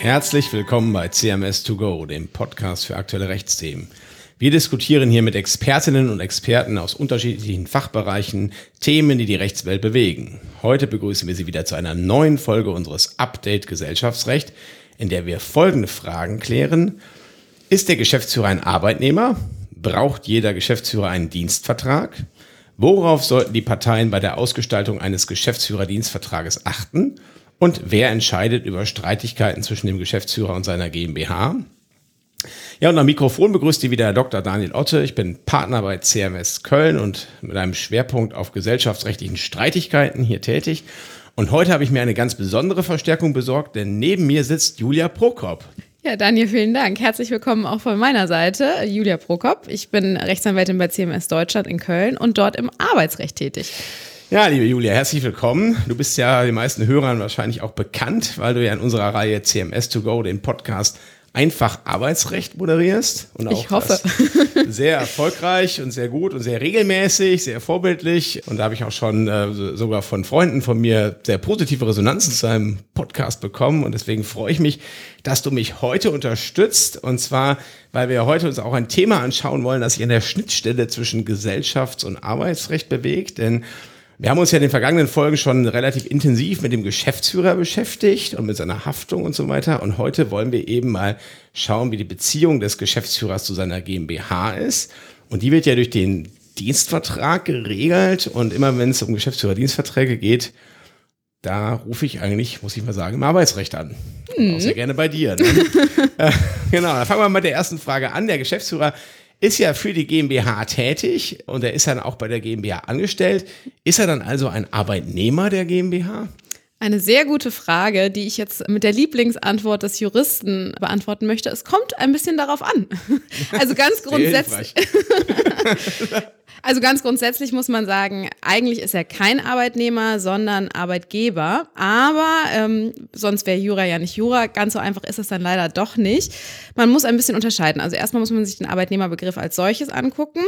Herzlich willkommen bei CMS2Go, dem Podcast für aktuelle Rechtsthemen. Wir diskutieren hier mit Expertinnen und Experten aus unterschiedlichen Fachbereichen Themen, die die Rechtswelt bewegen. Heute begrüßen wir Sie wieder zu einer neuen Folge unseres Update Gesellschaftsrecht, in der wir folgende Fragen klären. Ist der Geschäftsführer ein Arbeitnehmer? Braucht jeder Geschäftsführer einen Dienstvertrag? Worauf sollten die Parteien bei der Ausgestaltung eines Geschäftsführerdienstvertrages achten? Und wer entscheidet über Streitigkeiten zwischen dem Geschäftsführer und seiner GmbH? Ja, und am Mikrofon begrüßt ihr wieder Herr Dr. Daniel Otte. Ich bin Partner bei CMS Köln und mit einem Schwerpunkt auf gesellschaftsrechtlichen Streitigkeiten hier tätig. Und heute habe ich mir eine ganz besondere Verstärkung besorgt, denn neben mir sitzt Julia Prokop. Ja, Daniel, vielen Dank. Herzlich willkommen auch von meiner Seite. Julia Prokop. Ich bin Rechtsanwältin bei CMS Deutschland in Köln und dort im Arbeitsrecht tätig. Ja, liebe Julia, herzlich willkommen. Du bist ja den meisten Hörern wahrscheinlich auch bekannt, weil du ja in unserer Reihe CMS2Go den Podcast einfach Arbeitsrecht moderierst. Und auch ich hoffe. sehr erfolgreich und sehr gut und sehr regelmäßig, sehr vorbildlich. Und da habe ich auch schon äh, sogar von Freunden von mir sehr positive Resonanzen zu einem Podcast bekommen. Und deswegen freue ich mich, dass du mich heute unterstützt. Und zwar, weil wir heute uns auch ein Thema anschauen wollen, das sich an der Schnittstelle zwischen Gesellschafts- und Arbeitsrecht bewegt. Denn wir haben uns ja in den vergangenen Folgen schon relativ intensiv mit dem Geschäftsführer beschäftigt und mit seiner Haftung und so weiter. Und heute wollen wir eben mal schauen, wie die Beziehung des Geschäftsführers zu seiner GmbH ist. Und die wird ja durch den Dienstvertrag geregelt. Und immer wenn es um Geschäftsführerdienstverträge geht, da rufe ich eigentlich, muss ich mal sagen, im Arbeitsrecht an. Mhm. Auch sehr gerne bei dir. Ne? äh, genau, dann fangen wir mal mit der ersten Frage an. Der Geschäftsführer ist ja für die GmbH tätig und er ist dann auch bei der GmbH angestellt. Ist er dann also ein Arbeitnehmer der GmbH? Eine sehr gute Frage, die ich jetzt mit der Lieblingsantwort des Juristen beantworten möchte. Es kommt ein bisschen darauf an. Also ganz grundsätzlich. Also ganz grundsätzlich muss man sagen, eigentlich ist er kein Arbeitnehmer, sondern Arbeitgeber. Aber ähm, sonst wäre Jura ja nicht Jura. Ganz so einfach ist es dann leider doch nicht. Man muss ein bisschen unterscheiden. Also erstmal muss man sich den Arbeitnehmerbegriff als solches angucken.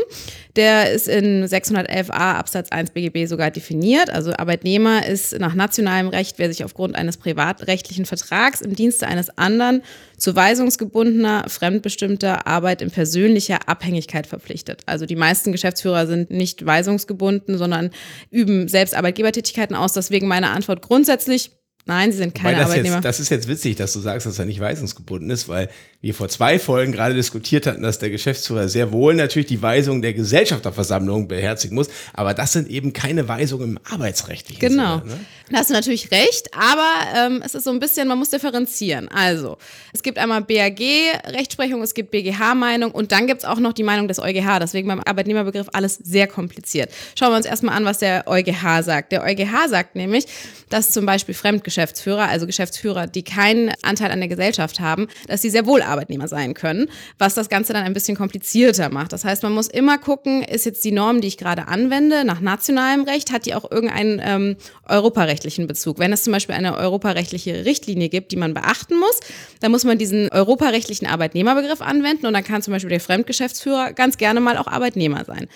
Der ist in 611a Absatz 1 BGB sogar definiert. Also Arbeitnehmer ist nach nationalem Recht, wer sich aufgrund eines privatrechtlichen Vertrags im Dienste eines anderen zu weisungsgebundener, fremdbestimmter Arbeit in persönlicher Abhängigkeit verpflichtet. Also die meisten Geschäftsführer sind nicht weisungsgebunden, sondern üben selbst Arbeitgebertätigkeiten aus. Deswegen meine Antwort grundsätzlich Nein, sie sind keine das Arbeitnehmer. Jetzt, das ist jetzt witzig, dass du sagst, dass er nicht weisungsgebunden ist, weil wir vor zwei Folgen gerade diskutiert hatten, dass der Geschäftsführer sehr wohl natürlich die Weisung der Gesellschafterversammlung beherzigen muss, aber das sind eben keine Weisungen im arbeitsrechtlichen Genau. Sinne, ne? Da hast du natürlich recht, aber ähm, es ist so ein bisschen, man muss differenzieren. Also, es gibt einmal BAG-Rechtsprechung, es gibt BGH-Meinung und dann gibt es auch noch die Meinung des EuGH. Deswegen beim Arbeitnehmerbegriff alles sehr kompliziert. Schauen wir uns erstmal an, was der EuGH sagt. Der EuGH sagt nämlich, dass zum Beispiel Fremdgeschäftsführer, also Geschäftsführer, die keinen Anteil an der Gesellschaft haben, dass sie sehr wohl Arbeitnehmer sein können, was das Ganze dann ein bisschen komplizierter macht. Das heißt, man muss immer gucken, ist jetzt die Norm, die ich gerade anwende, nach nationalem Recht, hat die auch irgendeinen ähm, europarechtlichen Bezug. Wenn es zum Beispiel eine europarechtliche Richtlinie gibt, die man beachten muss, dann muss man diesen europarechtlichen Arbeitnehmerbegriff anwenden und dann kann zum Beispiel der Fremdgeschäftsführer ganz gerne mal auch Arbeitnehmer sein.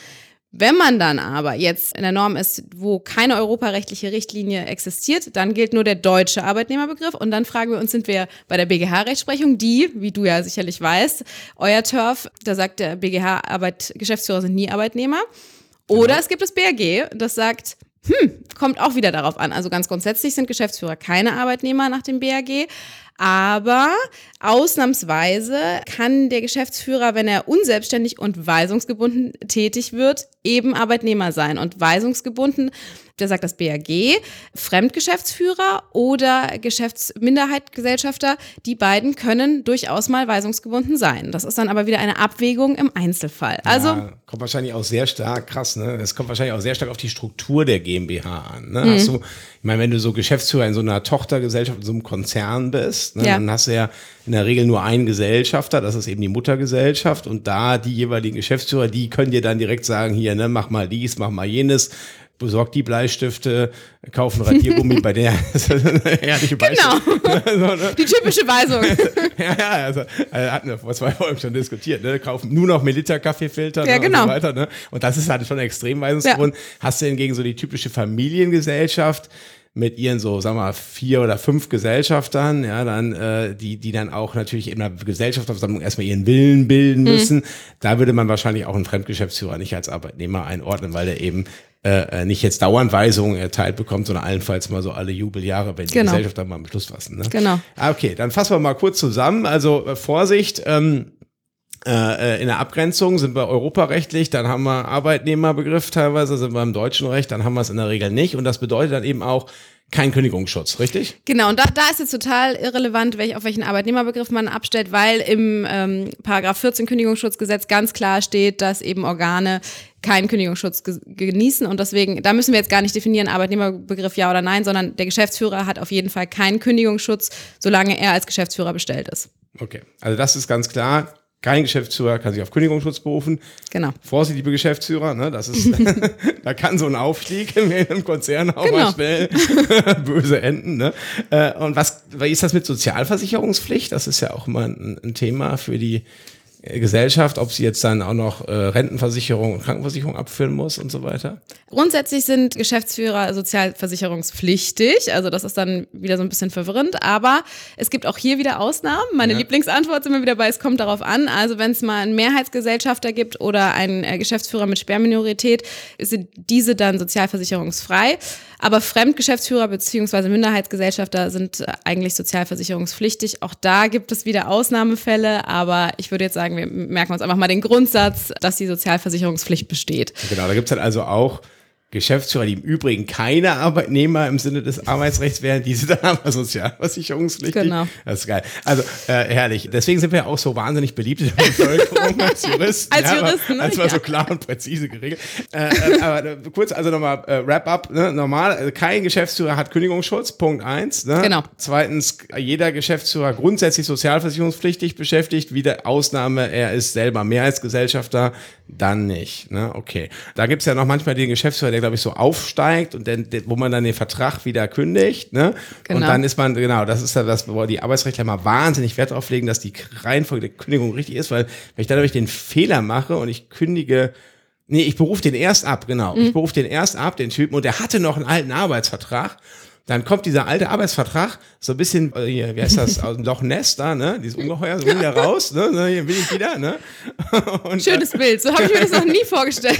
Wenn man dann aber jetzt in der Norm ist, wo keine europarechtliche Richtlinie existiert, dann gilt nur der deutsche Arbeitnehmerbegriff und dann fragen wir uns, sind wir bei der BGH-Rechtsprechung, die, wie du ja sicherlich weißt, euer Turf, da sagt der BGH, Arbeit, Geschäftsführer sind nie Arbeitnehmer. Oder genau. es gibt das BRG, das sagt, hm, kommt auch wieder darauf an. Also ganz grundsätzlich sind Geschäftsführer keine Arbeitnehmer nach dem BRG. Aber ausnahmsweise kann der Geschäftsführer, wenn er unselbstständig und weisungsgebunden tätig wird, eben Arbeitnehmer sein. Und weisungsgebunden der sagt das BAG, Fremdgeschäftsführer oder Geschäftsminderheitgesellschafter, die beiden können durchaus mal weisungsgebunden sein. Das ist dann aber wieder eine Abwägung im Einzelfall. Also ja, kommt wahrscheinlich auch sehr stark, krass, ne? Es kommt wahrscheinlich auch sehr stark auf die Struktur der GmbH an. Ne? Mhm. Hast du, ich meine, wenn du so Geschäftsführer in so einer Tochtergesellschaft, in so einem Konzern bist, ne, ja. dann hast du ja in der Regel nur einen Gesellschafter, das ist eben die Muttergesellschaft und da die jeweiligen Geschäftsführer, die können dir dann direkt sagen, hier, ne, mach mal dies, mach mal jenes, besorgt die Bleistifte, kaufen Radiergummi bei der. ehrliche Genau. so, ne? Die typische Weisung. ja, ja, also, also hatten wir vor zwei Folgen schon diskutiert, ne? Kaufen nur noch Melita Kaffeefilter ja, genau. und so weiter, ne? Und das ist halt schon ein Extremweisungsgrund. Ja. Hast du hingegen so die typische Familiengesellschaft, mit ihren so, sagen wir mal, vier oder fünf Gesellschaftern, ja, dann, äh, die, die dann auch natürlich in einer Gesellschafterversammlung erstmal ihren Willen bilden mhm. müssen. Mhm. Da würde man wahrscheinlich auch einen Fremdgeschäftsführer nicht als Arbeitnehmer einordnen, weil der eben äh, nicht jetzt dauernd Weisungen erteilt bekommt, sondern allenfalls mal so alle Jubeljahre, wenn die genau. Gesellschaft dann mal einen Beschluss fassen. Ne? Genau. Ah, okay, dann fassen wir mal kurz zusammen. Also äh, Vorsicht, ähm, äh, in der Abgrenzung sind wir europarechtlich, dann haben wir Arbeitnehmerbegriff teilweise, sind wir im deutschen Recht, dann haben wir es in der Regel nicht. Und das bedeutet dann eben auch, kein Kündigungsschutz, richtig? Genau, und da, da ist jetzt total irrelevant, welch, auf welchen Arbeitnehmerbegriff man abstellt, weil im ähm, Paragraph 14 Kündigungsschutzgesetz ganz klar steht, dass eben Organe keinen Kündigungsschutz ge genießen und deswegen, da müssen wir jetzt gar nicht definieren, Arbeitnehmerbegriff ja oder nein, sondern der Geschäftsführer hat auf jeden Fall keinen Kündigungsschutz, solange er als Geschäftsführer bestellt ist. Okay, also das ist ganz klar. Kein Geschäftsführer kann sich auf Kündigungsschutz berufen. Genau. Vorsicht, liebe Geschäftsführer, ne, das ist, da kann so ein Aufstieg im Konzern auch genau. mal schnell böse enden. Ne? Äh, und was, wie ist das mit Sozialversicherungspflicht? Das ist ja auch immer ein, ein Thema für die Gesellschaft, ob sie jetzt dann auch noch äh, Rentenversicherung und Krankenversicherung abführen muss und so weiter? Grundsätzlich sind Geschäftsführer sozialversicherungspflichtig, also das ist dann wieder so ein bisschen verwirrend, aber es gibt auch hier wieder Ausnahmen. Meine ja. Lieblingsantwort sind wir wieder bei, es kommt darauf an. Also wenn es mal einen Mehrheitsgesellschafter gibt oder einen äh, Geschäftsführer mit Sperrminorität, sind diese dann sozialversicherungsfrei. Aber Fremdgeschäftsführer bzw. Minderheitsgesellschafter sind äh, eigentlich sozialversicherungspflichtig. Auch da gibt es wieder Ausnahmefälle, aber ich würde jetzt sagen, wir merken uns einfach mal den Grundsatz, dass die Sozialversicherungspflicht besteht. Genau, da gibt es halt also auch Geschäftsführer, die im Übrigen keine Arbeitnehmer im Sinne des Arbeitsrechts wären, diese dann aber sozialversicherungspflichtig. Genau. Das ist geil. Also äh, herrlich. Deswegen sind wir auch so wahnsinnig beliebt in der Bevölkerung als Juristen. als ja, Juristen, ne? Als war ja. so klar und präzise geregelt. Äh, äh, aber äh, kurz, also nochmal äh, Wrap-up. Ne? Normal, also kein Geschäftsführer hat Kündigungsschutz, Punkt eins. Ne? Genau. Zweitens, jeder Geschäftsführer grundsätzlich sozialversicherungspflichtig beschäftigt. Wieder Ausnahme, er ist selber Mehrheitsgesellschafter, dann nicht. Ne? Okay. Da gibt's ja noch manchmal den Geschäftsführer, der, glaube ich, so aufsteigt und dann, wo man dann den Vertrag wieder kündigt. Ne? Genau. Und dann ist man, genau, das ist ja das, wo die Arbeitsrechtler mal wahnsinnig Wert drauf legen, dass die Reihenfolge der Kündigung richtig ist, weil wenn ich dadurch den Fehler mache und ich kündige Nee, ich berufe den erst ab, genau. Mhm. Ich berufe den erst ab, den Typen, und der hatte noch einen alten Arbeitsvertrag. Dann kommt dieser alte Arbeitsvertrag, so ein bisschen, äh, wie heißt das, aus dem Loch Ness da, ne? Dieses Ungeheuer, so wieder raus, ne? Hier bin ich wieder, ne? Und, Schönes Bild, so habe ich mir das noch nie vorgestellt.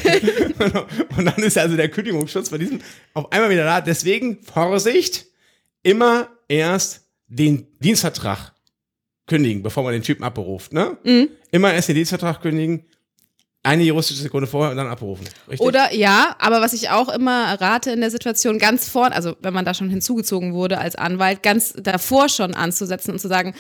und dann ist also der Kündigungsschutz bei diesem auf einmal wieder da. Deswegen, Vorsicht, immer erst den Dienstvertrag kündigen, bevor man den Typen abberuft, ne? Mhm. Immer erst den Dienstvertrag kündigen, eine juristische Sekunde vorher und dann abrufen. Richtig? Oder ja, aber was ich auch immer rate in der Situation, ganz vorn, also wenn man da schon hinzugezogen wurde als Anwalt, ganz davor schon anzusetzen und zu sagen,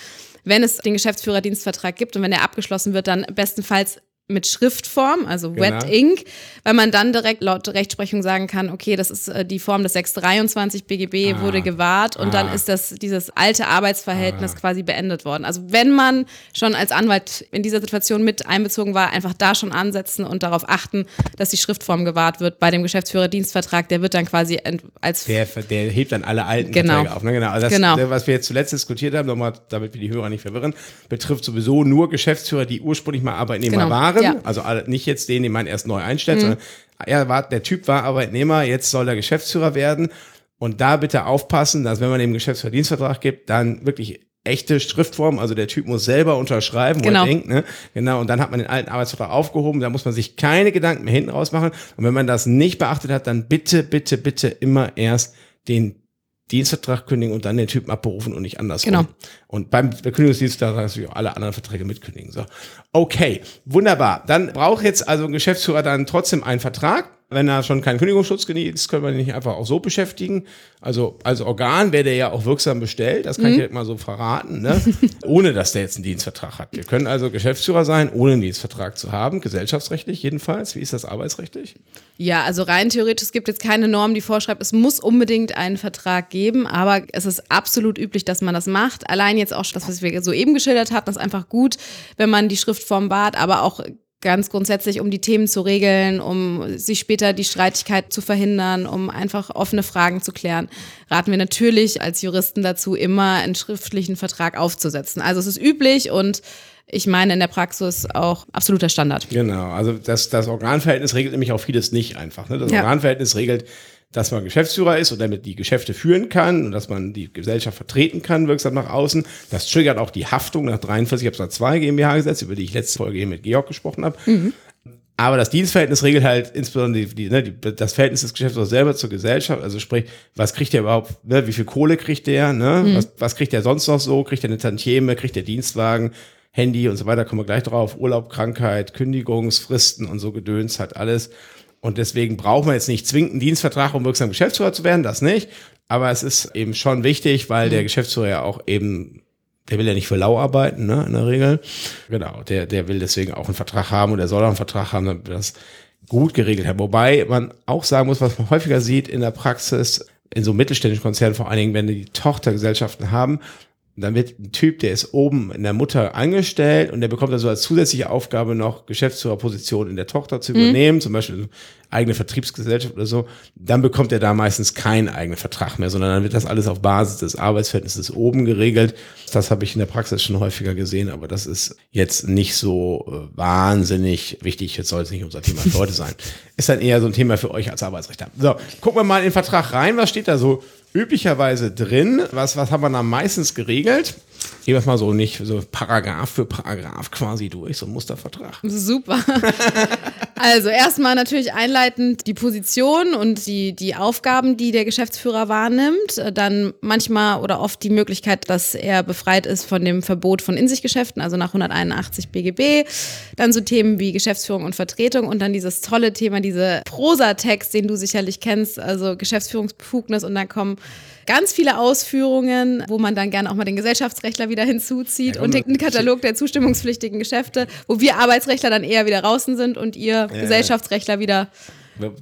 wenn es den Geschäftsführerdienstvertrag gibt und wenn er abgeschlossen wird, dann bestenfalls mit Schriftform, also genau. Wet Ink, weil man dann direkt laut Rechtsprechung sagen kann, okay, das ist äh, die Form des 623 BGB ah. wurde gewahrt und ah. dann ist das dieses alte Arbeitsverhältnis ah. quasi beendet worden. Also wenn man schon als Anwalt in dieser Situation mit einbezogen war, einfach da schon ansetzen und darauf achten, dass die Schriftform gewahrt wird bei dem Geschäftsführerdienstvertrag, der wird dann quasi als der, der hebt dann alle alten genau. Verträge auf. Ne? Genau. Also das, genau. was wir jetzt zuletzt diskutiert haben, nochmal, damit wir die Hörer nicht verwirren, betrifft sowieso nur Geschäftsführer, die ursprünglich mal Arbeitnehmer genau. waren waren. Ja. Also nicht jetzt den, den man erst neu einstellt, mhm. sondern er war, der Typ war Arbeitnehmer, jetzt soll er Geschäftsführer werden. Und da bitte aufpassen, dass wenn man dem Geschäftsführer Dienstvertrag gibt, dann wirklich echte Schriftform, also der Typ muss selber unterschreiben, genau. wo er denkt, ne? Genau, und dann hat man den alten Arbeitsvertrag aufgehoben, da muss man sich keine Gedanken mehr hinten raus machen. Und wenn man das nicht beachtet hat, dann bitte, bitte, bitte immer erst den Dienstvertrag kündigen und dann den Typen abberufen und nicht andersrum. Genau. Und beim Kündigungsdienst da natürlich auch alle anderen Verträge mitkündigen. So. Okay, wunderbar. Dann braucht jetzt also ein Geschäftsführer dann trotzdem einen Vertrag wenn er schon keinen Kündigungsschutz genießt, können wir ihn nicht einfach auch so beschäftigen. Also als Organ wäre der ja auch wirksam bestellt, das kann mhm. ich jetzt mal so verraten, ne? ohne dass der jetzt einen Dienstvertrag hat. Wir können also Geschäftsführer sein, ohne einen Dienstvertrag zu haben, gesellschaftsrechtlich jedenfalls. Wie ist das arbeitsrechtlich? Ja, also rein theoretisch, es gibt jetzt keine Norm, die vorschreibt, es muss unbedingt einen Vertrag geben, aber es ist absolut üblich, dass man das macht. Allein jetzt auch das, was wir soeben geschildert hatten, ist einfach gut, wenn man die Schriftform wahrt, aber auch ganz grundsätzlich, um die Themen zu regeln, um sich später die Streitigkeit zu verhindern, um einfach offene Fragen zu klären, raten wir natürlich als Juristen dazu, immer einen schriftlichen Vertrag aufzusetzen. Also es ist üblich und ich meine in der Praxis auch absoluter Standard. Genau, also das, das Organverhältnis regelt nämlich auch vieles nicht einfach. Ne? Das ja. Organverhältnis regelt, dass man Geschäftsführer ist und damit die Geschäfte führen kann und dass man die Gesellschaft vertreten kann, wirksam nach außen. Das triggert auch die Haftung nach 43 Absatz 2 GmbH-Gesetz, über die ich letzte Folge hier mit Georg gesprochen habe. Mhm. Aber das Dienstverhältnis regelt halt insbesondere die, die, ne, die, das Verhältnis des Geschäftsführers selber zur Gesellschaft. Also sprich, was kriegt der überhaupt, ne, wie viel Kohle kriegt der, ne? Mhm. Was, was kriegt der sonst noch so? Kriegt er eine Tantieme, kriegt der Dienstwagen, Handy und so weiter, kommen wir gleich drauf. Urlaub, Krankheit, Kündigungsfristen und so Gedöns hat alles. Und deswegen brauchen wir jetzt nicht zwingend einen Dienstvertrag, um wirksam Geschäftsführer zu werden, das nicht. Aber es ist eben schon wichtig, weil der mhm. Geschäftsführer ja auch eben, der will ja nicht für lau arbeiten, ne, in der Regel. Genau, der, der will deswegen auch einen Vertrag haben und er soll auch einen Vertrag haben, damit das gut geregelt hat. Wobei man auch sagen muss, was man häufiger sieht in der Praxis, in so mittelständischen Konzernen vor allen Dingen, wenn die Tochtergesellschaften haben, dann wird ein Typ, der ist oben in der Mutter angestellt und der bekommt also als zusätzliche Aufgabe noch Geschäftsführerposition in der Tochter zu übernehmen, mhm. zum Beispiel eigene Vertriebsgesellschaft oder so. Dann bekommt er da meistens keinen eigenen Vertrag mehr, sondern dann wird das alles auf Basis des Arbeitsverhältnisses oben geregelt. Das habe ich in der Praxis schon häufiger gesehen, aber das ist jetzt nicht so äh, wahnsinnig wichtig. Jetzt soll es nicht unser Thema für heute sein. Ist dann eher so ein Thema für euch als Arbeitsrechter. So, gucken wir mal in den Vertrag rein. Was steht da so üblicherweise drin. Was, was haben wir da meistens geregelt? Gehen wir es mal so nicht so Paragraph für Paragraph quasi durch, so ein Mustervertrag. Super. also erstmal natürlich einleitend die Position und die, die Aufgaben, die der Geschäftsführer wahrnimmt. Dann manchmal oder oft die Möglichkeit, dass er befreit ist von dem Verbot von In-sich-Geschäften, also nach 181 BGB. Dann so Themen wie Geschäftsführung und Vertretung und dann dieses tolle Thema, diese Prosatext, den du sicherlich kennst, also Geschäftsführungsbefugnis und dann kommen ganz viele Ausführungen, wo man dann gerne auch mal den Gesellschaftsrechtler wieder hinzuzieht ja, und den Katalog der zustimmungspflichtigen Geschäfte, wo wir Arbeitsrechtler dann eher wieder draußen sind und ihr ja, Gesellschaftsrechtler wieder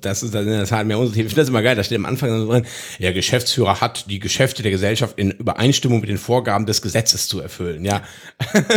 das ist in der Tat mehr unser Thema. Ich finde das immer geil. Da steht am Anfang so drin, der Geschäftsführer hat die Geschäfte der Gesellschaft in Übereinstimmung mit den Vorgaben des Gesetzes zu erfüllen. Ja.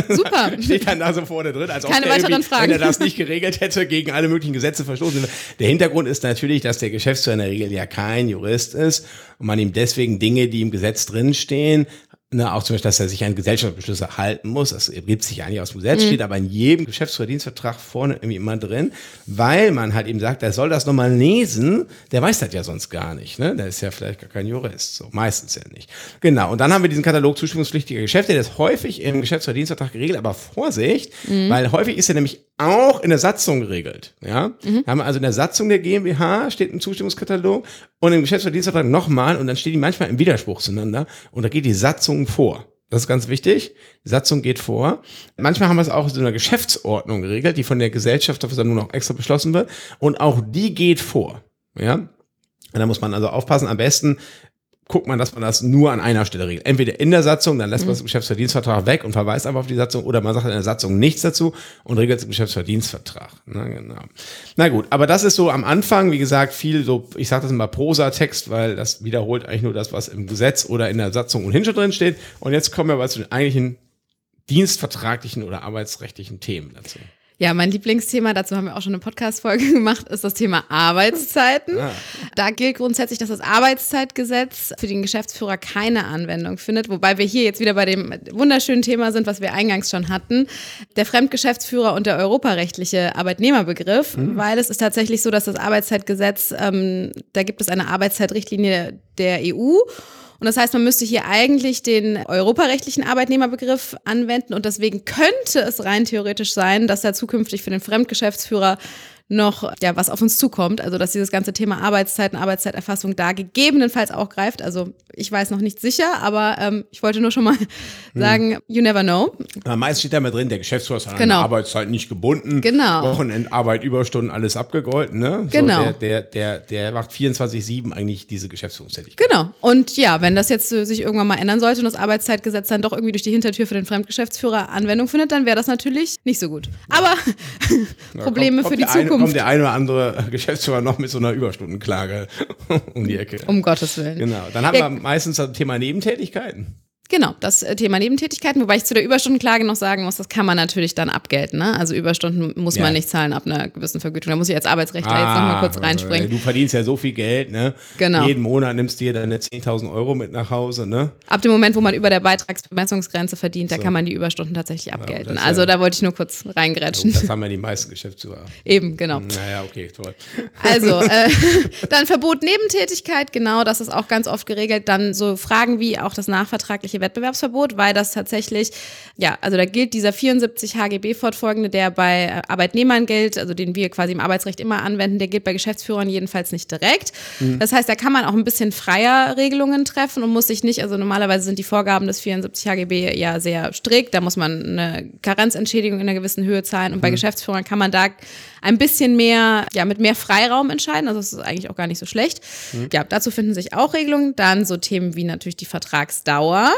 Super. steht dann da so vorne drin, als Keine ob weiteren Fragen. wenn er das nicht geregelt hätte, gegen alle möglichen Gesetze verstoßen. Der Hintergrund ist natürlich, dass der Geschäftsführer in der Regel ja kein Jurist ist und man ihm deswegen Dinge, die im Gesetz drinstehen, Ne, auch zum Beispiel, dass er sich an Gesellschaftsbeschlüsse halten muss. Das ergibt sich eigentlich aus dem Gesetz, mhm. steht aber in jedem Geschäftsverdienstvertrag vorne irgendwie immer drin, weil man halt eben sagt, er soll das nochmal lesen. Der weiß das ja sonst gar nicht. Ne? Der ist ja vielleicht gar kein Jurist. So, meistens ja nicht. Genau. Und dann haben wir diesen Katalog zustimmungspflichtiger Geschäfte. Der ist häufig im Geschäftsverdienstvertrag geregelt, aber Vorsicht, mhm. weil häufig ist er nämlich auch in der Satzung geregelt. Ja? Mhm. Haben wir also in der Satzung der GmbH steht ein Zustimmungskatalog und im Geschäftsverdienstvertrag nochmal und dann stehen die manchmal im Widerspruch zueinander und da geht die Satzung vor. Das ist ganz wichtig. Die Satzung geht vor. Manchmal haben wir es auch in einer Geschäftsordnung geregelt, die von der Gesellschafterversammlung noch extra beschlossen wird. Und auch die geht vor. Ja. Und da muss man also aufpassen. Am besten guckt man, dass man das nur an einer Stelle regelt. Entweder in der Satzung, dann lässt man mhm. das Geschäftsverdienstvertrag weg und verweist einfach auf die Satzung, oder man sagt in der Satzung nichts dazu und regelt den Geschäftsverdienstvertrag. Na, genau. Na gut, aber das ist so am Anfang, wie gesagt, viel so, ich sage das immer Prosa-Text, weil das wiederholt eigentlich nur das, was im Gesetz oder in der Satzung ohnehin schon drin steht. Und jetzt kommen wir aber zu den eigentlichen dienstvertraglichen oder arbeitsrechtlichen Themen dazu. Ja, mein Lieblingsthema, dazu haben wir auch schon eine Podcast-Folge gemacht, ist das Thema Arbeitszeiten. Ah. Da gilt grundsätzlich, dass das Arbeitszeitgesetz für den Geschäftsführer keine Anwendung findet, wobei wir hier jetzt wieder bei dem wunderschönen Thema sind, was wir eingangs schon hatten, der Fremdgeschäftsführer und der europarechtliche Arbeitnehmerbegriff, mhm. weil es ist tatsächlich so, dass das Arbeitszeitgesetz, ähm, da gibt es eine Arbeitszeitrichtlinie der EU und das heißt, man müsste hier eigentlich den europarechtlichen Arbeitnehmerbegriff anwenden und deswegen könnte es rein theoretisch sein, dass er zukünftig für den Fremdgeschäftsführer noch ja was auf uns zukommt. Also dass dieses ganze Thema Arbeitszeiten, Arbeitszeiterfassung da gegebenenfalls auch greift. Also ich weiß noch nicht sicher, aber ähm, ich wollte nur schon mal hm. sagen, you never know. Am meisten steht da mal drin, der Geschäftsführer ist an genau. Arbeitszeit nicht gebunden. Genau. Wochenendarbeit, Überstunden, alles abgegolten. Ne? Genau. So, der, der, der, der macht 24-7 eigentlich diese Geschäftsführungstätigkeit. Genau. Und ja, wenn das jetzt äh, sich irgendwann mal ändern sollte und das Arbeitszeitgesetz dann doch irgendwie durch die Hintertür für den Fremdgeschäftsführer Anwendung findet, dann wäre das natürlich nicht so gut. Aber Probleme kommt, kommt für die Zukunft kommt der eine oder andere Geschäftsführer noch mit so einer Überstundenklage um die Ecke. Um Gottes Willen. Genau. Dann haben ja. wir meistens das Thema Nebentätigkeiten. Genau, das äh, Thema Nebentätigkeiten, wobei ich zu der Überstundenklage noch sagen muss, das kann man natürlich dann abgelten. Ne? Also Überstunden muss Ja. man nicht zahlen ab einer gewissen Vergütung. Da muss ich als Arbeitsrechtler jetzt Ah, nochmal kurz reinspringen. Du verdienst ja so viel Geld, ne? Genau. Jeden Monat nimmst du dir deine 10.000 Euro mit nach Hause, ne? Ab dem Moment, wo man über der Beitragsbemessungsgrenze verdient, da So. kann man die Überstunden tatsächlich abgelten. ist also ja- da wollte ich nur kurz reingrätschen. Das haben ja die meisten Geschäftsführer. Eben, genau. Naja, okay, toll. Also, äh, dann Verbot Nebentätigkeit, genau, das ist auch ganz oft geregelt. Dann so Fragen wie auch das nachvertragliche Wettbewerbsverbot, weil das tatsächlich, ja, also da gilt dieser 74 HGB fortfolgende, der bei äh, Arbeitnehmern gilt, also den wir quasi im Arbeitsrecht immer anwenden, der gilt bei Geschäftsführern jedenfalls nicht direkt. Das heißt, da kann man auch ein bisschen freier Regelungen treffen und muss sich nicht, also normalerweise sind die Vorgaben des 74 HGB ja sehr strikt, da muss man eine Karenzentschädigung in einer gewissen Höhe zahlen und bei Geschäftsführern kann man da ein bisschen mehr, ja, mit mehr Freiraum entscheiden. Also das ist eigentlich auch gar nicht so schlecht. Ja, dazu finden sich auch Regelungen. Dann so Themen wie natürlich die Vertragsdauer,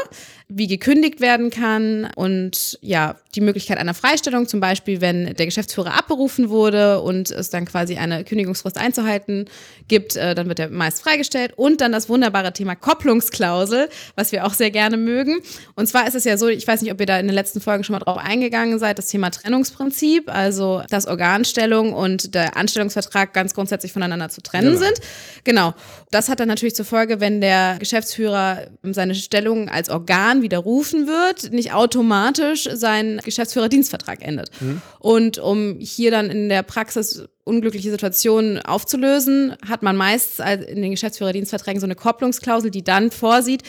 wie gekündigt werden kann und ja, die Möglichkeit einer Freistellung, zum Beispiel, wenn der Geschäftsführer abberufen wurde und es dann quasi eine Kündigungsfrist einzuhalten gibt, äh, dann wird er meist freigestellt. Und dann das wunderbare Thema Kopplungsklausel, was wir auch sehr gerne mögen. Und zwar ist es ja so, ich weiß nicht, ob ihr da in den letzten Folgen schon mal drauf eingegangen seid, das Thema Trennungsprinzip, also dass Organstellung und der Anstellungsvertrag ganz grundsätzlich voneinander zu trennen Genau. sind. Genau. Das hat dann natürlich zur Folge, wenn der Geschäftsführer seine Stellung als Organ widerrufen wird, nicht automatisch sein Geschäftsführerdienstvertrag endet. Und um hier dann in der Praxis unglückliche Situationen aufzulösen, hat man meist in den Geschäftsführerdienstverträgen so eine Kopplungsklausel, die dann vorsieht,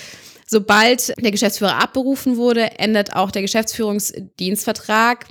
sobald der Geschäftsführer abberufen wurde, endet auch der Geschäftsführungsdienstvertrag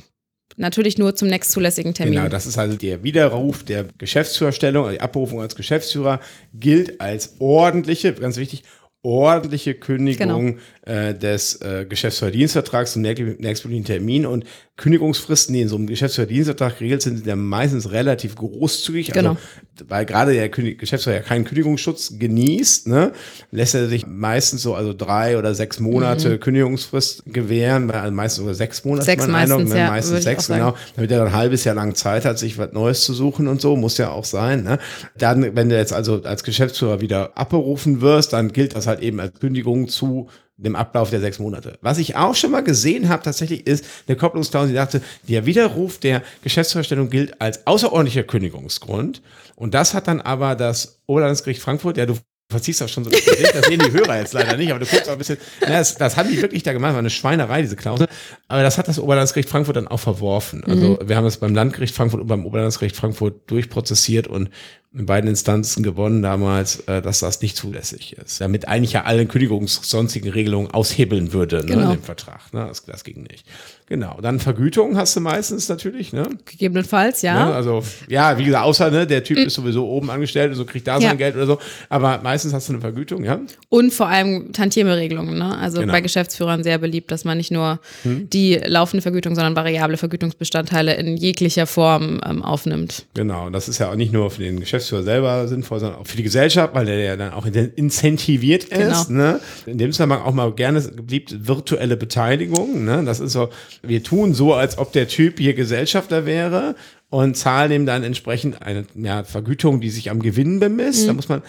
natürlich nur zum nächstzulässigen Termin. Genau, das ist also der Widerruf der Geschäftsführerstellung, also die Abberufung als Geschäftsführer gilt als ordentliche, ganz wichtig, ordentliche Kündigung äh, des äh, Geschäftsführerdienstvertrags zum nächst- nächstmöglichen Termin und Kündigungsfristen, die in so einem Geschäftsführerdienstvertrag geregelt sind, sind ja meistens relativ großzügig. Genau. Also, weil gerade der König- Geschäftsführer ja keinen Kündigungsschutz genießt, ne, lässt er sich meistens so also drei oder sechs Monate Kündigungsfrist gewähren, also meistens sogar sechs Monate. Mhm. Sechs mein Eindruck, meistens, ne, ja, meistens sechs, genau damit er dann ein halbes Jahr lang Zeit hat, sich was Neues zu suchen und so, muss ja auch sein. Ne? Dann, wenn du jetzt also als Geschäftsführer wieder abberufen wirst, dann gilt das halt eben als Kündigung zu dem Ablauf der sechs Monate. Was ich auch schon mal gesehen habe, tatsächlich ist eine Kopplungsklausel, die dachte, der Widerruf der Geschäftsführerstellung gilt als außerordentlicher Kündigungsgrund. Und das hat dann aber das Oberlandesgericht Frankfurt, ja, du verziehst das schon so das Gesicht, das sehen die Hörer jetzt leider nicht, aber du guckst auch ein bisschen, na, das, das haben die wirklich da gemacht, war eine Schweinerei, diese Klausel. Aber das hat das Oberlandesgericht Frankfurt dann auch verworfen. Also wir haben es beim Landgericht Frankfurt und beim Oberlandesgericht Frankfurt durchprozessiert und in beiden Instanzen gewonnen damals, äh, dass das nicht zulässig ist. Damit eigentlich ja alle kündigungssonstigen Regelungen aushebeln würde, ne, Genau. in dem Vertrag. Ne? Das, das ging nicht. Genau. Dann Vergütung hast du meistens natürlich, ne? Gegebenenfalls, ja. Ne? Also, ja, wie gesagt, außer, ne, der Typ ist sowieso oben angestellt und so kriegt da Ja. sein Geld oder so. Aber meistens hast du eine Vergütung, ja? Und vor allem Tantieme-Regelungen. Ne? Also Genau. bei Geschäftsführern sehr beliebt, dass man nicht nur die laufende Vergütung, sondern variable Vergütungsbestandteile in jeglicher Form ähm, aufnimmt. Genau. Und das ist ja auch nicht nur für den Geschäftsführer selber sinnvoll, sondern auch für die Gesellschaft, weil der ja dann auch in- incentiviert ist. Genau. Ne? In dem Zusammenhang auch mal gerne beliebt virtuelle Beteiligung. Ne? Das ist so, wir tun so, als ob der Typ hier Gesellschafter wäre und zahlen ihm dann entsprechend eine ja, Vergütung, die sich am Gewinn bemisst. Da muss man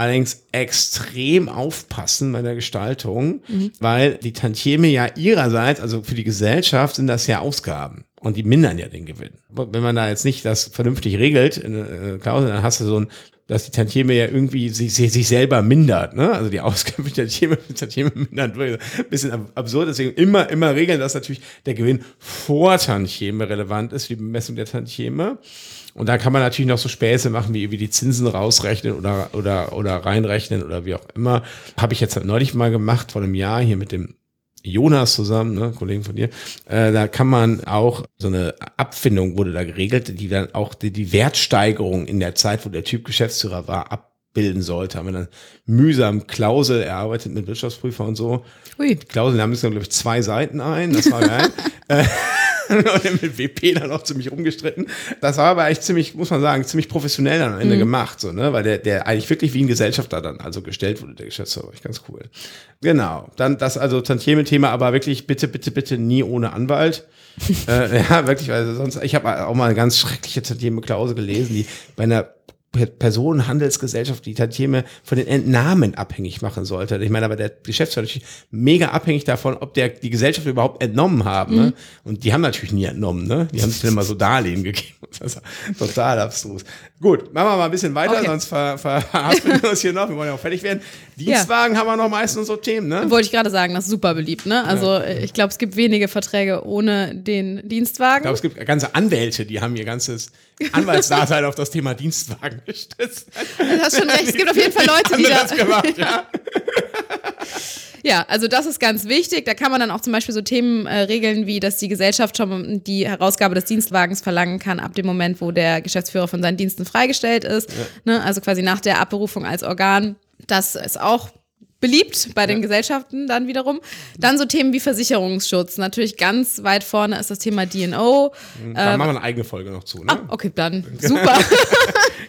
allerdings extrem aufpassen bei der Gestaltung, weil die Tantieme ja ihrerseits, also für die Gesellschaft sind das ja Ausgaben und die mindern ja den Gewinn. Wenn man da jetzt nicht das vernünftig regelt in der Klausel, dann hast du so ein dass die Tantieme ja irgendwie sich, sich, sich selber mindert, ne? Also die Ausgaben für Tantieme, Tantieme mindern, ein bisschen ab- absurd. Deswegen immer, immer regeln, dass natürlich der Gewinn vor Tantieme relevant ist für die Bemessung der Tantieme. Und da kann man natürlich noch so Späße machen, wie, wie die Zinsen rausrechnen oder, oder, oder reinrechnen oder wie auch immer. Habe ich jetzt neulich mal gemacht, vor einem Jahr hier mit dem Jonas zusammen, ne, Kollegen von dir, äh, da kann man auch so eine Abfindung wurde da geregelt, die dann auch die, die Wertsteigerung in der Zeit, wo der Typ Geschäftsführer war, abbilden sollte. Haben wir dann mühsam Klausel erarbeitet mit Wirtschaftsprüfer und so. Hui. Die Klausel haben glaube ich, zwei Seiten ein, das war geil. Und mit WP dann auch ziemlich rumgestritten. Das war aber echt ziemlich, muss man sagen, ziemlich professionell dann am Ende gemacht, so, ne, weil der, der eigentlich wirklich wie ein Gesellschafter dann also gestellt wurde, der Geschäftsführer, war echt ganz cool. Genau. Dann das also Tantieme-Thema, aber wirklich bitte, bitte, bitte nie ohne Anwalt. äh, ja, wirklich, weil sonst, ich habe auch mal eine ganz schreckliche Tantieme-Klausel gelesen, die bei einer Personenhandelsgesellschaft die Tantieme von den Entnahmen abhängig machen sollte. Ich meine, aber der Geschäftsführer ist mega abhängig davon, ob der die Gesellschaft überhaupt entnommen haben. Ne? Mhm. Und die haben natürlich nie entnommen, ne? Die haben sich dann immer so Darlehen gegeben. Das ist total abstrus. Gut, machen wir mal ein bisschen weiter, okay. sonst ver, verhaspeln wir uns hier noch. Wir wollen ja auch fertig werden. Dienstwagen ja. haben wir noch meistens so Themen, ne? Wollte ich gerade sagen, das ist super beliebt, ne? Also ja. ich glaube, es gibt wenige Verträge ohne den Dienstwagen. Ich glaube, es gibt ganze Anwälte, die haben ihr ganzes Anwaltsdasein auf das Thema Dienstwagen gestützt. Du hast schon recht, es gibt auf jeden Fall Leute, die das gemacht, ja. Ja, also das ist ganz wichtig. Da kann man dann auch zum Beispiel so Themen äh, regeln, wie dass die Gesellschaft schon die Herausgabe des Dienstwagens verlangen kann, ab dem Moment, wo der Geschäftsführer von seinen Diensten freigestellt ist. Ja. Ne? Also quasi nach der Abberufung als Organ. Das ist auch beliebt bei den ja. Gesellschaften dann wiederum. Dann so Themen wie Versicherungsschutz. Natürlich ganz weit vorne ist das Thema DNO. Da ähm, machen wir eine eigene Folge noch zu. Ne? Ah, okay, dann super.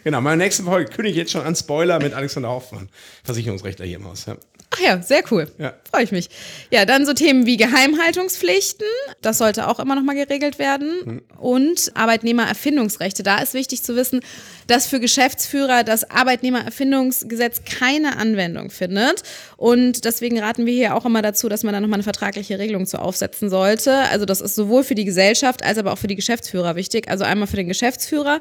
genau, meine nächste Folge kündige ich jetzt schon an Spoiler mit Alexander Hoffmann, Versicherungsrechtler hier im Haus. Ja. Ach ja, sehr cool. Ja. Freue ich mich. Ja, dann so Themen wie Geheimhaltungspflichten. Das sollte auch immer noch mal geregelt werden. Mhm. Und Arbeitnehmererfindungsrechte. Da ist wichtig zu wissen, dass für Geschäftsführer das Arbeitnehmererfindungsgesetz keine Anwendung findet. Und deswegen raten wir hier auch immer dazu, dass man da nochmal eine vertragliche Regelung zu aufsetzen sollte. Also das ist sowohl für die Gesellschaft als aber auch für die Geschäftsführer wichtig. Also einmal für den Geschäftsführer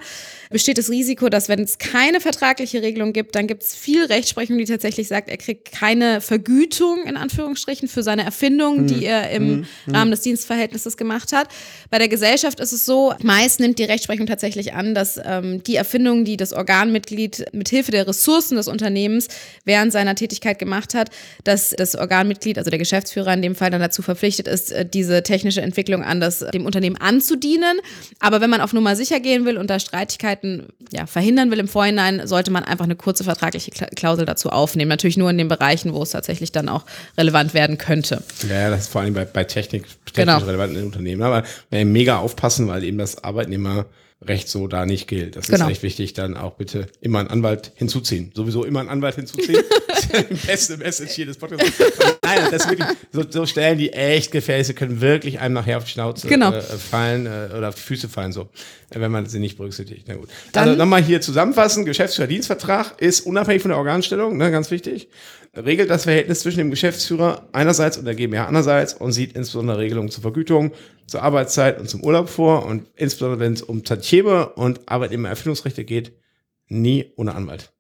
besteht das Risiko, dass wenn es keine vertragliche Regelung gibt, dann gibt es viel Rechtsprechung, die tatsächlich sagt, er kriegt keine Vergütung in Anführungsstrichen für seine Erfindung, hm. die er im hm. hm. Rahmen des Dienstverhältnisses gemacht hat. Bei der Gesellschaft ist es so, meist nimmt die Rechtsprechung tatsächlich an, dass ähm, die Erfindung Erfahrungen, die das Organmitglied mit Hilfe der Ressourcen des Unternehmens während seiner Tätigkeit gemacht hat, dass das Organmitglied, also der Geschäftsführer in dem Fall dann dazu verpflichtet ist, äh, diese technische Entwicklung an das, dem Unternehmen anzudienen. Aber wenn man auf Nummer sicher gehen will und da Streitigkeiten ja, verhindern will im Vorhinein, sollte man einfach eine kurze vertragliche Klausel dazu aufnehmen. Natürlich nur in den Bereichen, wo es tatsächlich dann auch relevant werden könnte. Ja, das ist vor allem bei, bei Technik, technisch genau. relevanten Unternehmen. Aber mega aufpassen, weil eben das Arbeitnehmer Recht so da nicht gilt. Das genau. ist echt wichtig, dann auch bitte immer einen Anwalt hinzuziehen. Sowieso immer einen Anwalt hinzuziehen. beste Message hier des Podcasts. Nein, das wirklich so, so Stellen, die echt sind, können wirklich einem nachher auf die Schnauze genau. äh, fallen äh, oder auf die Füße fallen, so, wenn man sie nicht berücksichtigt. Na gut. Dann, also nochmal hier zusammenfassen, Geschäftsführer-Dienstvertrag ist unabhängig von der Organstellung, ne, ganz wichtig regelt das Verhältnis zwischen dem Geschäftsführer einerseits und der GmbH andererseits und sieht insbesondere Regelungen zur Vergütung, zur Arbeitszeit und zum Urlaub vor und insbesondere wenn es um Tantieme und Arbeitnehmererfindungsrechte geht, nie ohne Anwalt.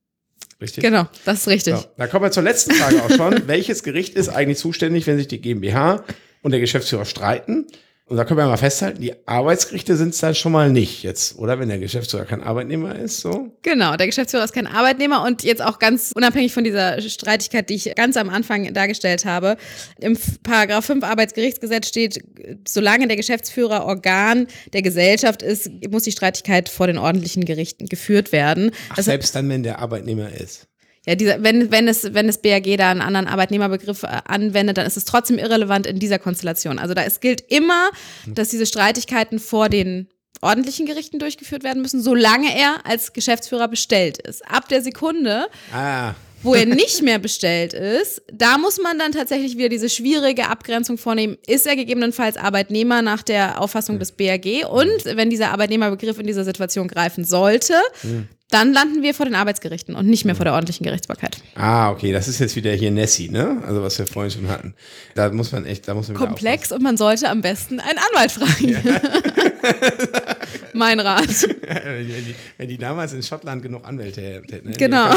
Richtig? Genau, das ist richtig. So, da kommen wir zur letzten Frage auch schon. Welches Gericht ist eigentlich zuständig, wenn sich die GmbH und der Geschäftsführer streiten? Und da können wir mal festhalten, die Arbeitsgerichte sind es dann schon mal nicht jetzt, oder? Wenn der Geschäftsführer kein Arbeitnehmer ist, so? Genau, der Geschäftsführer ist kein Arbeitnehmer und jetzt auch ganz unabhängig von dieser Streitigkeit, die ich ganz am Anfang dargestellt habe. Im Paragraph 5 Arbeitsgerichtsgesetz steht, solange der Geschäftsführer Organ der Gesellschaft ist, muss die Streitigkeit vor den ordentlichen Gerichten geführt werden. Ach, das selbst dann, wenn der Arbeitnehmer ist ja, dieser, wenn, wenn, es, wenn das BAG da einen anderen Arbeitnehmerbegriff äh, anwendet, dann ist es trotzdem irrelevant in dieser Konstellation. Also da es gilt immer, dass diese Streitigkeiten vor den ordentlichen Gerichten durchgeführt werden müssen, solange er als Geschäftsführer bestellt ist. Ab der Sekunde, ah. wo er nicht mehr bestellt ist, da muss man dann tatsächlich wieder diese schwierige Abgrenzung vornehmen. Ist er gegebenenfalls Arbeitnehmer nach der Auffassung des BAG? Und wenn dieser Arbeitnehmerbegriff in dieser Situation greifen sollte, dann landen wir vor den Arbeitsgerichten und nicht mehr vor der ordentlichen Gerichtsbarkeit. Ah, okay, das ist jetzt wieder hier Nessie, ne? Also was wir vorhin schon hatten. Da muss man echt, da muss man komplex aufpassen. und man sollte am besten einen Anwalt fragen. Ja. mein Rat. wenn, die, wenn, die, damals in Schottland genug Anwälte hätten. Ne? Genau.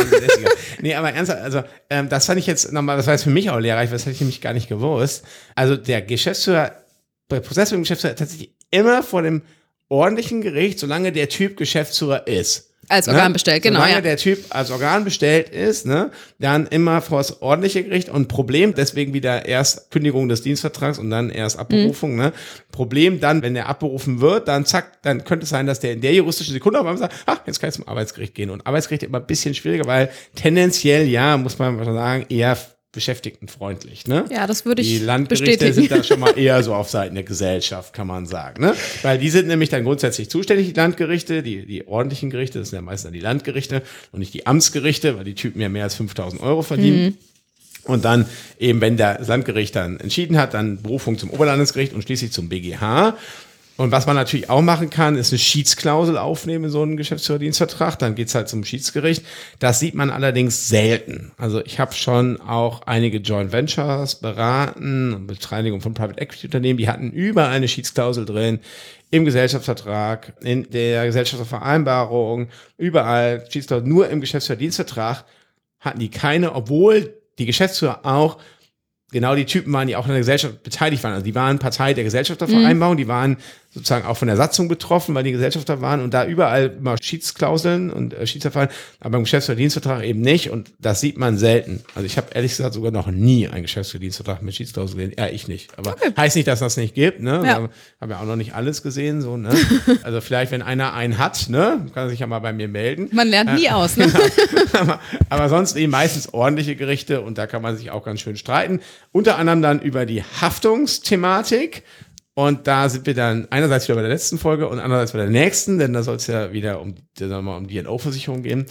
Nee, aber ernsthaft, also ähm, das fand ich jetzt nochmal, das war jetzt für mich auch lehrreich, das hätte ich nämlich gar nicht gewusst. Also der Geschäftsführer, bei Prozess mit dem Geschäftsführer tatsächlich immer vor dem ordentlichen Gericht, solange der Typ Geschäftsführer ist. Als Organ ne? bestellt, genau. Solange ja. der Typ als Organ bestellt ist, ne, dann immer vor das ordentliche Gericht und Problem, deswegen wieder erst Kündigung des Dienstvertrags und dann erst Abberufung, mhm. ne. Problem dann, wenn der abberufen wird, dann zack, dann könnte es sein, dass der in der juristischen Sekunde auf einmal sagt, ach, jetzt kann ich zum Arbeitsgericht gehen. Und Arbeitsgericht ist immer ein bisschen schwieriger, weil tendenziell, ja, muss man sagen, eher beschäftigtenfreundlich. Ne? Ja, das würde ich Die Landgerichte bestätigen. sind da schon mal eher so auf Seiten der Gesellschaft, kann man sagen. Ne? Weil die sind nämlich dann grundsätzlich zuständig, die Landgerichte, die, die ordentlichen Gerichte, das sind ja meistens dann die Landgerichte und nicht die Amtsgerichte, weil die Typen ja mehr als 5000 Euro verdienen. Mhm. Und dann eben, wenn das Landgericht dann entschieden hat, dann Berufung zum Oberlandesgericht und schließlich zum BGH. Und was man natürlich auch machen kann, ist eine Schiedsklausel aufnehmen in so einen Geschäftsführerdienstvertrag. Dann geht's halt zum Schiedsgericht. Das sieht man allerdings selten. Also ich habe schon auch einige Joint Ventures beraten und Beteiligung von Private Equity Unternehmen, die hatten überall eine Schiedsklausel drin. Im Gesellschaftsvertrag, in der Gesellschaftsvereinbarung, überall Schiedsklausel. Nur im Geschäftsführerdienstvertrag hatten die keine, obwohl die Geschäftsführer auch genau die Typen waren, die auch in der Gesellschaft beteiligt waren. Also die waren Partei der Gesellschaftervereinbarung, mhm. die waren sozusagen auch von der Satzung betroffen, weil die Gesellschafter waren und da überall immer Schiedsklauseln und äh, Schiedsverfahren, aber im Geschäftsverdienstvertrag eben nicht und das sieht man selten. Also ich habe ehrlich gesagt sogar noch nie einen Geschäftsverdienstvertrag mit Schiedsklauseln gesehen. Ja, ich nicht. Aber okay. heißt nicht, dass das nicht gibt, ne? Ja. Haben ja auch noch nicht alles gesehen, so, ne? Also vielleicht, wenn einer einen hat, ne, kann er sich ja mal bei mir melden. Man lernt nie äh, aus, ne? aber, aber sonst eben meistens ordentliche Gerichte und da kann man sich auch ganz schön streiten. Unter anderem dann über die Haftungsthematik. Und da sind wir dann einerseits wieder bei der letzten Folge und andererseits bei der nächsten, denn da soll es ja wieder um, um die NO-Versicherung gehen.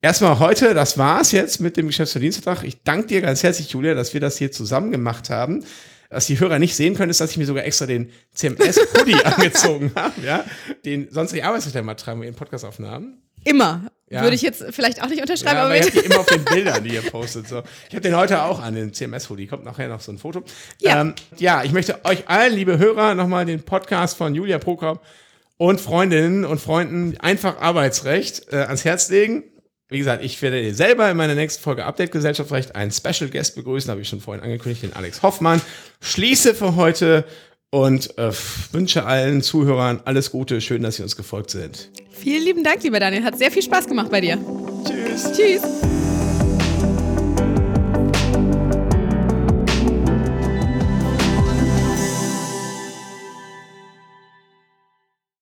Erstmal heute, das war's jetzt mit dem Geschäftsverdienstvertrag. Ich danke dir ganz herzlich, Julia, dass wir das hier zusammen gemacht haben. Was die Hörer nicht sehen können, ist, dass ich mir sogar extra den CMS-Hoodie angezogen habe, ja, den sonst die Arbeitsrechte mal tragen wir in Podcast-Aufnahmen. Immer. Ja. Würde ich jetzt vielleicht auch nicht unterschreiben. Ja, aber ich habe die immer auf den Bildern, die ihr postet. So. Ich habe den heute auch an, den CMS-Hoodie. Kommt nachher noch so ein Foto. Ja. Ähm, ja, ich möchte euch allen, liebe Hörer, nochmal den Podcast von Julia Prokop und Freundinnen und Freunden einfach Arbeitsrecht äh, ans Herz legen. Wie gesagt, ich werde selber in meiner nächsten Folge Update Gesellschaftsrecht einen Special Guest begrüßen, habe ich schon vorhin angekündigt, den Alex Hoffmann. Schließe für heute und äh, wünsche allen Zuhörern alles Gute. Schön, dass Sie uns gefolgt sind. Vielen lieben Dank, lieber Daniel. Hat sehr viel Spaß gemacht bei dir. Tschüss. Tschüss.